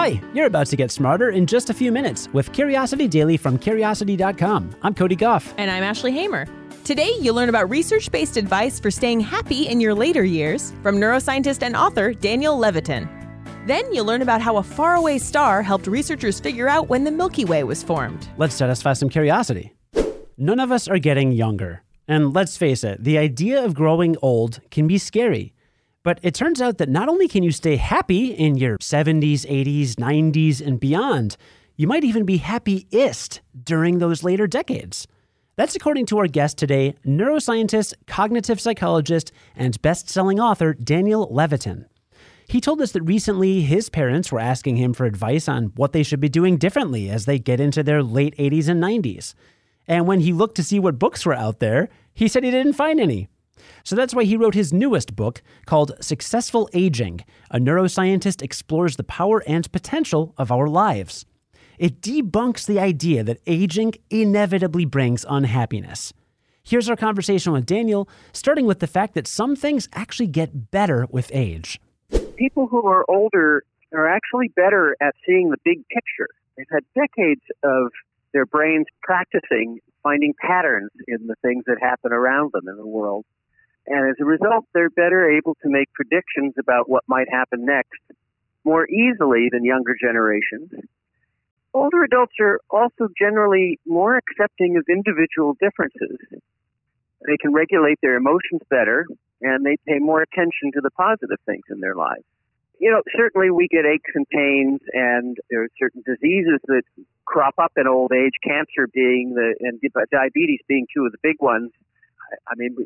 Hi, you're about to get smarter in just a few minutes with Curiosity Daily from Curiosity.com. I'm Cody Gough. And I'm Ashley Hamer. Today, you'll learn about research based advice for staying happy in your later years from neuroscientist and author Daniel Levitin. Then, you'll learn about how a faraway star helped researchers figure out when the Milky Way was formed. Let's satisfy some curiosity. None of us are getting younger. And let's face it, the idea of growing old can be scary. But it turns out that not only can you stay happy in your 70s, 80s, 90s, and beyond, you might even be happiest during those later decades. That's according to our guest today, neuroscientist, cognitive psychologist, and best selling author Daniel Levitin. He told us that recently his parents were asking him for advice on what they should be doing differently as they get into their late 80s and 90s. And when he looked to see what books were out there, he said he didn't find any. So that's why he wrote his newest book called Successful Aging A Neuroscientist Explores the Power and Potential of Our Lives. It debunks the idea that aging inevitably brings unhappiness. Here's our conversation with Daniel, starting with the fact that some things actually get better with age. People who are older are actually better at seeing the big picture. They've had decades of their brains practicing finding patterns in the things that happen around them in the world. And as a result, they're better able to make predictions about what might happen next more easily than younger generations. Older adults are also generally more accepting of individual differences. They can regulate their emotions better and they pay more attention to the positive things in their lives. You know, certainly we get aches and pains and there are certain diseases that crop up in old age, cancer being the, and diabetes being two of the big ones. I mean,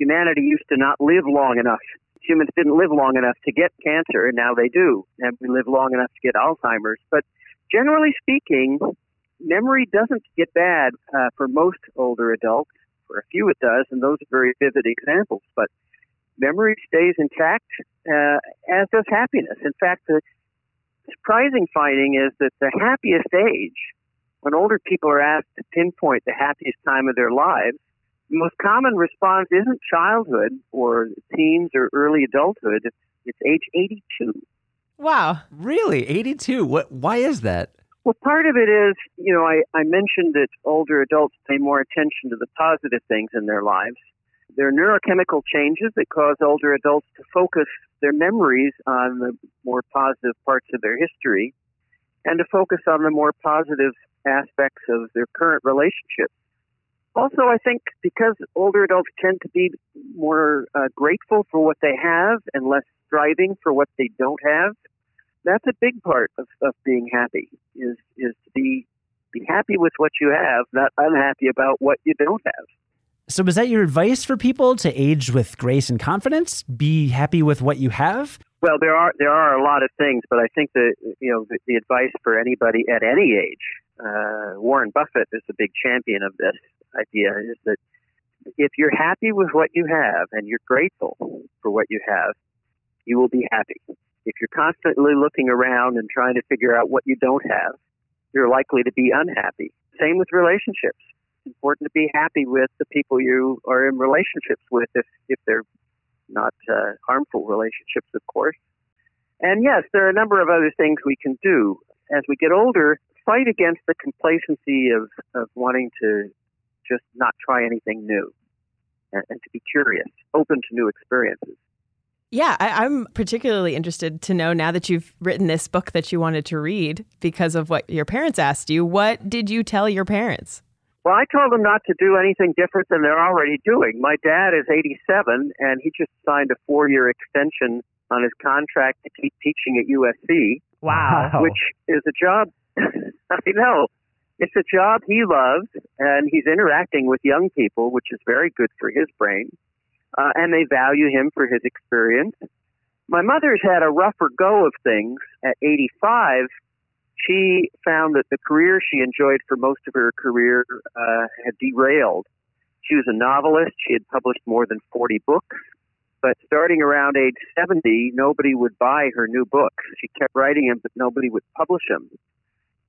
humanity used to not live long enough. Humans didn't live long enough to get cancer, and now they do. And we live long enough to get Alzheimer's. But generally speaking, memory doesn't get bad uh, for most older adults. For a few, it does, and those are very vivid examples. But memory stays intact, uh, as does happiness. In fact, the surprising finding is that the happiest age, when older people are asked to pinpoint the happiest time of their lives, the most common response isn't childhood or teens or early adulthood. It's age 82. Wow. Really? 82? What, why is that? Well, part of it is, you know, I, I mentioned that older adults pay more attention to the positive things in their lives. There are neurochemical changes that cause older adults to focus their memories on the more positive parts of their history and to focus on the more positive aspects of their current relationships. Also, I think because older adults tend to be more uh, grateful for what they have and less striving for what they don't have, that's a big part of, of being happy is is to be be happy with what you have, not unhappy about what you don't have. So, is that your advice for people to age with grace and confidence? Be happy with what you have. Well, there are there are a lot of things, but I think that you know the, the advice for anybody at any age. Uh, Warren Buffett is a big champion of this idea is that if you're happy with what you have and you're grateful for what you have, you will be happy. If you're constantly looking around and trying to figure out what you don't have, you're likely to be unhappy. Same with relationships. It's important to be happy with the people you are in relationships with if, if they're not uh, harmful relationships, of course. And yes, there are a number of other things we can do. As we get older, fight against the complacency of, of wanting to just not try anything new and, and to be curious, open to new experiences. Yeah, I, am particularly interested to know now that you've written this book that you wanted to read because of what your parents asked you. What did you tell your parents? Well, I told them not to do anything different than they're already doing. My dad is 87, and he just signed a four year extension on his contract to keep teaching at USC. Wow. Which is a job, I know, it's a job he loves, and he's interacting with young people, which is very good for his brain. Uh, and they value him for his experience. My mother's had a rougher go of things. At 85, she found that the career she enjoyed for most of her career uh, had derailed. She was a novelist. She had published more than 40 books. But starting around age 70, nobody would buy her new books. She kept writing them, but nobody would publish them.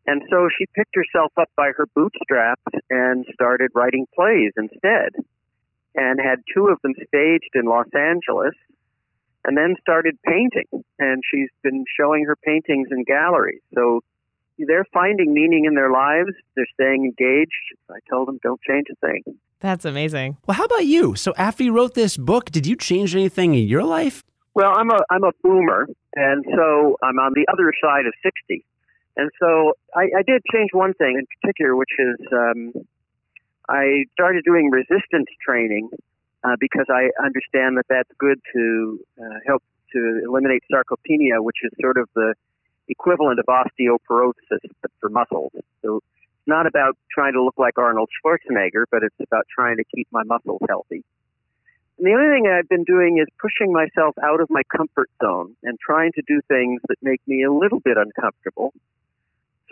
And so she picked herself up by her bootstraps and started writing plays instead, and had two of them staged in Los Angeles. and then started painting. And she's been showing her paintings in galleries. So they're finding meaning in their lives. They're staying engaged. I tell them, don't change a thing. That's amazing. Well, how about you? So after you wrote this book, did you change anything in your life? Well, I'm a I'm a boomer, and so I'm on the other side of sixty, and so I, I did change one thing in particular, which is um, I started doing resistance training uh, because I understand that that's good to uh, help to eliminate sarcopenia, which is sort of the equivalent of osteoporosis but for muscles. So it's not about trying to look like Arnold Schwarzenegger, but it's about trying to keep my muscles healthy. And the other thing I've been doing is pushing myself out of my comfort zone and trying to do things that make me a little bit uncomfortable.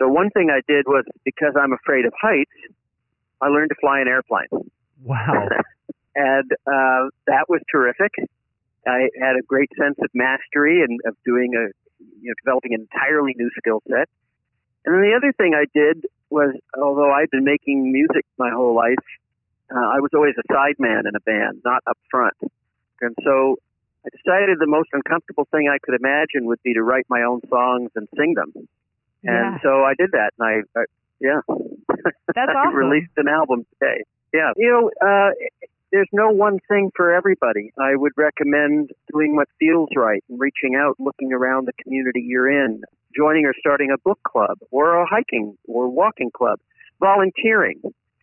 So one thing I did was because I'm afraid of heights, I learned to fly an airplane. Wow. and uh, that was terrific. I had a great sense of mastery and of doing a, you know, developing an entirely new skill set. And then the other thing I did was, although I'd been making music my whole life, uh, I was always a sideman in a band, not up front. And so I decided the most uncomfortable thing I could imagine would be to write my own songs and sing them. And Yeah. so I did that, and I, I yeah, That's I awesome. released an album today. Yeah, you know, uh, there's no one thing for everybody. I would recommend doing what feels right and reaching out, looking around the community you're in, joining or starting a book club or a hiking or walking club, volunteering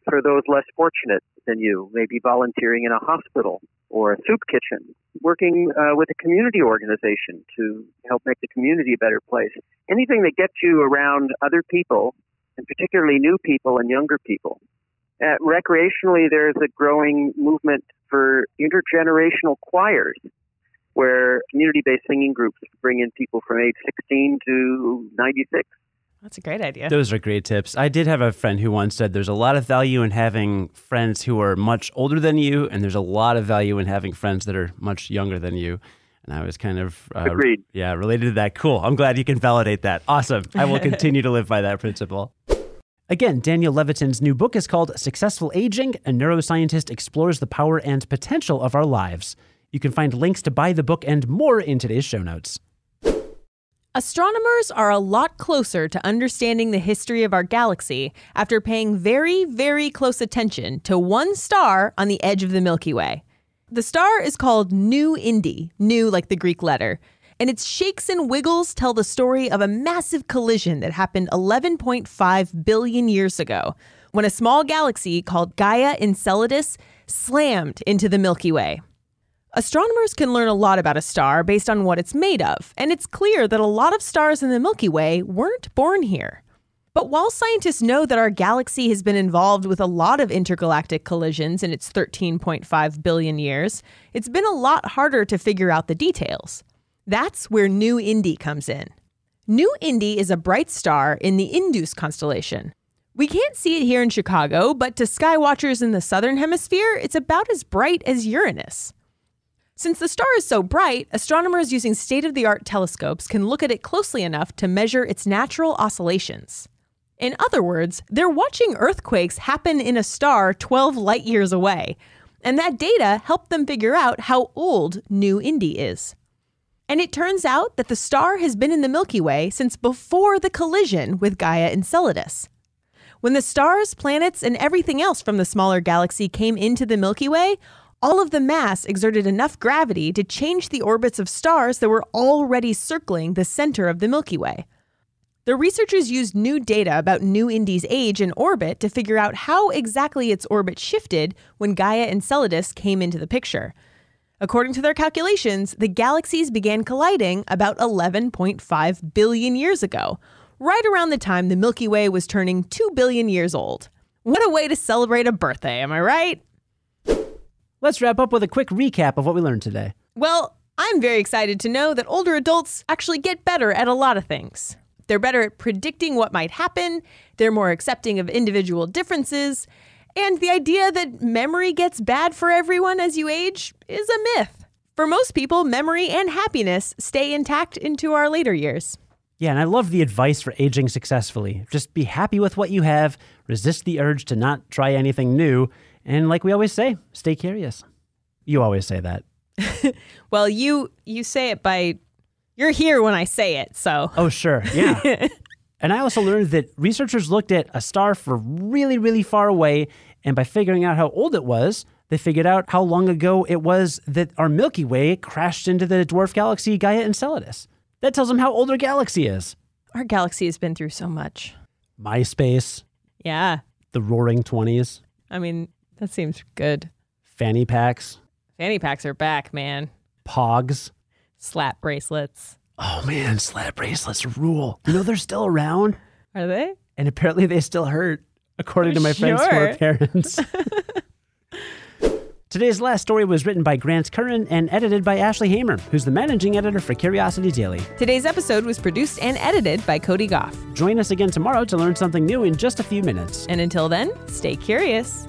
for those less fortunate than you, maybe volunteering in a hospital or a soup kitchen, working uh, with a community organization to help make the community a better place. Anything that gets you around other people, and particularly new people and younger people. Uh, recreationally, there's a growing movement for intergenerational choirs, where community-based singing groups bring in people from age 16 to 96. That's a great idea. Those are great tips. I did have a friend who once said there's a lot of value in having friends who are much older than you, and there's a lot of value in having friends that are much younger than you. And I was kind of uh, Agreed. Yeah, related to that. Cool. I'm glad you can validate that. Awesome. I will continue to live by that principle. Again, Daniel Levitin's new book is called Successful Aging. A neuroscientist explores the power and potential of our lives. You can find links to buy the book and more in today's show notes. Astronomers are a lot closer to understanding the history of our galaxy after paying very, very close attention to one star on the edge of the Milky Way. The star is called Nu Indi, nu like the Greek letter, and its shakes and wiggles tell the story of a massive collision that happened 11.5 billion years ago when a small galaxy called Gaia Enceladus slammed into the Milky Way. Astronomers can learn a lot about a star based on what it's made of, and it's clear that a lot of stars in the Milky Way weren't born here. But while scientists know that our galaxy has been involved with a lot of intergalactic collisions in its 13.5 billion years, it's been a lot harder to figure out the details. That's where Nu Indi comes in. Nu Indi is a bright star in the Indus constellation. We can't see it here in Chicago, but to skywatchers in the southern hemisphere, it's about as bright as Uranus. Since the star is so bright, astronomers using state of the art telescopes can look at it closely enough to measure its natural oscillations. In other words, they're watching earthquakes happen in a star 12 light years away, and that data helped them figure out how old Nu Indi is. And it turns out that the star has been in the Milky Way since before the collision with Gaia Enceladus. When the stars, planets, and everything else from the smaller galaxy came into the Milky Way, all of the mass exerted enough gravity to change the orbits of stars that were already circling the center of the Milky Way. The researchers used new data about Nu Indi's age and orbit to figure out how exactly its orbit shifted when Gaia Enceladus came into the picture. According to their calculations, the galaxies began colliding about 11.5 billion years ago, right around the time the Milky Way was turning 2 billion years old. What a way to celebrate a birthday, am I right? Let's wrap up with a quick recap of what we learned today. Well, I'm very excited to know that older adults actually get better at a lot of things. They're better at predicting what might happen, they're more accepting of individual differences, and the idea that memory gets bad for everyone as you age is a myth. For most people, memory and happiness stay intact into our later years. Yeah, and I love the advice for aging successfully. Just be happy with what you have, resist the urge to not try anything new, and like we always say, stay curious. You always say that. Well, you you say it by you're here when I say it, so Oh, sure. Yeah. and I also learned that researchers looked at a star for really, really far away, and by figuring out how old it was, they figured out how long ago it was that our Milky Way crashed into the dwarf galaxy Gaia Enceladus. That tells them how old our galaxy is. our galaxy has been through so much. MySpace, Yeah. the Roaring Twenties, I mean, that seems good. fanny packs, Fanny packs are back, man. Pogs. Slap bracelets. Oh man, slap bracelets rule. You know they're still around, Are they? and apparently they still hurt, according to my oh, friends who are parents. Today's last story was written by Grant Curran and edited by Ashley Hamer, who's the managing editor for Curiosity Daily. Today's episode was produced and edited by Cody Gough. Join us again tomorrow to learn something new in just a few minutes. And until then, stay curious.